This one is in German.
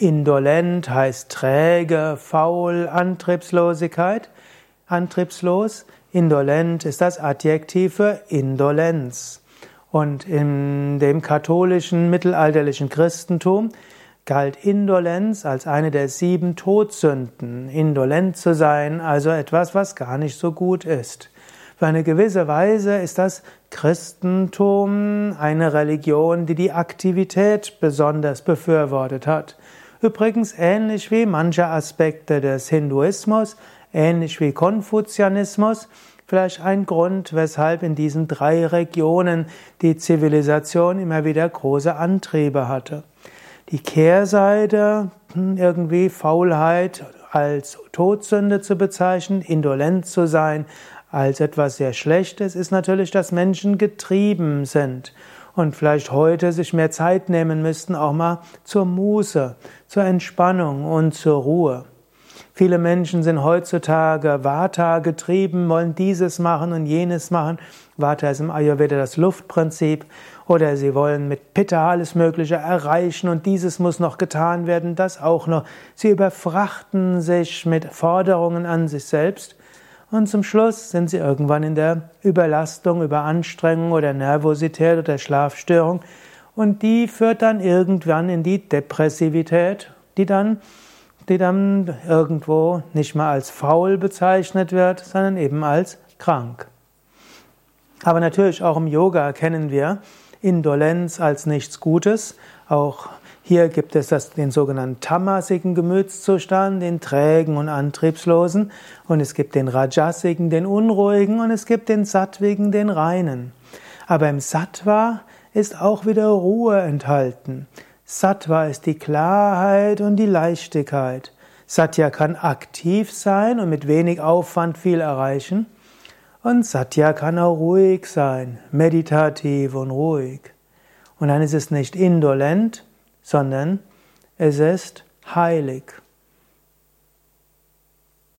Indolent heißt träge, faul, Antriebslosigkeit, antriebslos. Indolent ist das Adjektiv für Indolenz. Und in dem katholischen mittelalterlichen Christentum galt Indolenz als eine der sieben Todsünden. Indolent zu sein, also etwas, was gar nicht so gut ist. Für eine gewisse Weise ist das Christentum eine Religion, die die Aktivität besonders befürwortet hat. Übrigens ähnlich wie manche Aspekte des Hinduismus, ähnlich wie Konfuzianismus, vielleicht ein Grund, weshalb in diesen drei Regionen die Zivilisation immer wieder große Antriebe hatte. Die Kehrseite, hm, irgendwie Faulheit als Todsünde zu bezeichnen, indolent zu sein, als etwas sehr Schlechtes, ist natürlich, dass Menschen getrieben sind und vielleicht heute sich mehr Zeit nehmen müssten, auch mal zur Muße, zur Entspannung und zur Ruhe. Viele Menschen sind heutzutage Vata getrieben, wollen dieses machen und jenes machen. Vata ist im Ayurveda das Luftprinzip. Oder sie wollen mit Pitta alles Mögliche erreichen und dieses muss noch getan werden, das auch noch. Sie überfrachten sich mit Forderungen an sich selbst und zum Schluss sind sie irgendwann in der Überlastung, Überanstrengung oder Nervosität oder Schlafstörung. Und die führt dann irgendwann in die Depressivität, die dann, die dann irgendwo nicht mal als faul bezeichnet wird, sondern eben als krank. Aber natürlich auch im Yoga erkennen wir Indolenz als nichts Gutes. Auch hier gibt es das, den sogenannten tamasigen Gemütszustand, den trägen und antriebslosen. Und es gibt den rajasigen, den unruhigen. Und es gibt den sattwigen, den reinen. Aber im Sattva ist auch wieder Ruhe enthalten. Sattva ist die Klarheit und die Leichtigkeit. Satya kann aktiv sein und mit wenig Aufwand viel erreichen. Und Satya kann auch ruhig sein, meditativ und ruhig. Und dann ist es nicht indolent, sondern es ist heilig.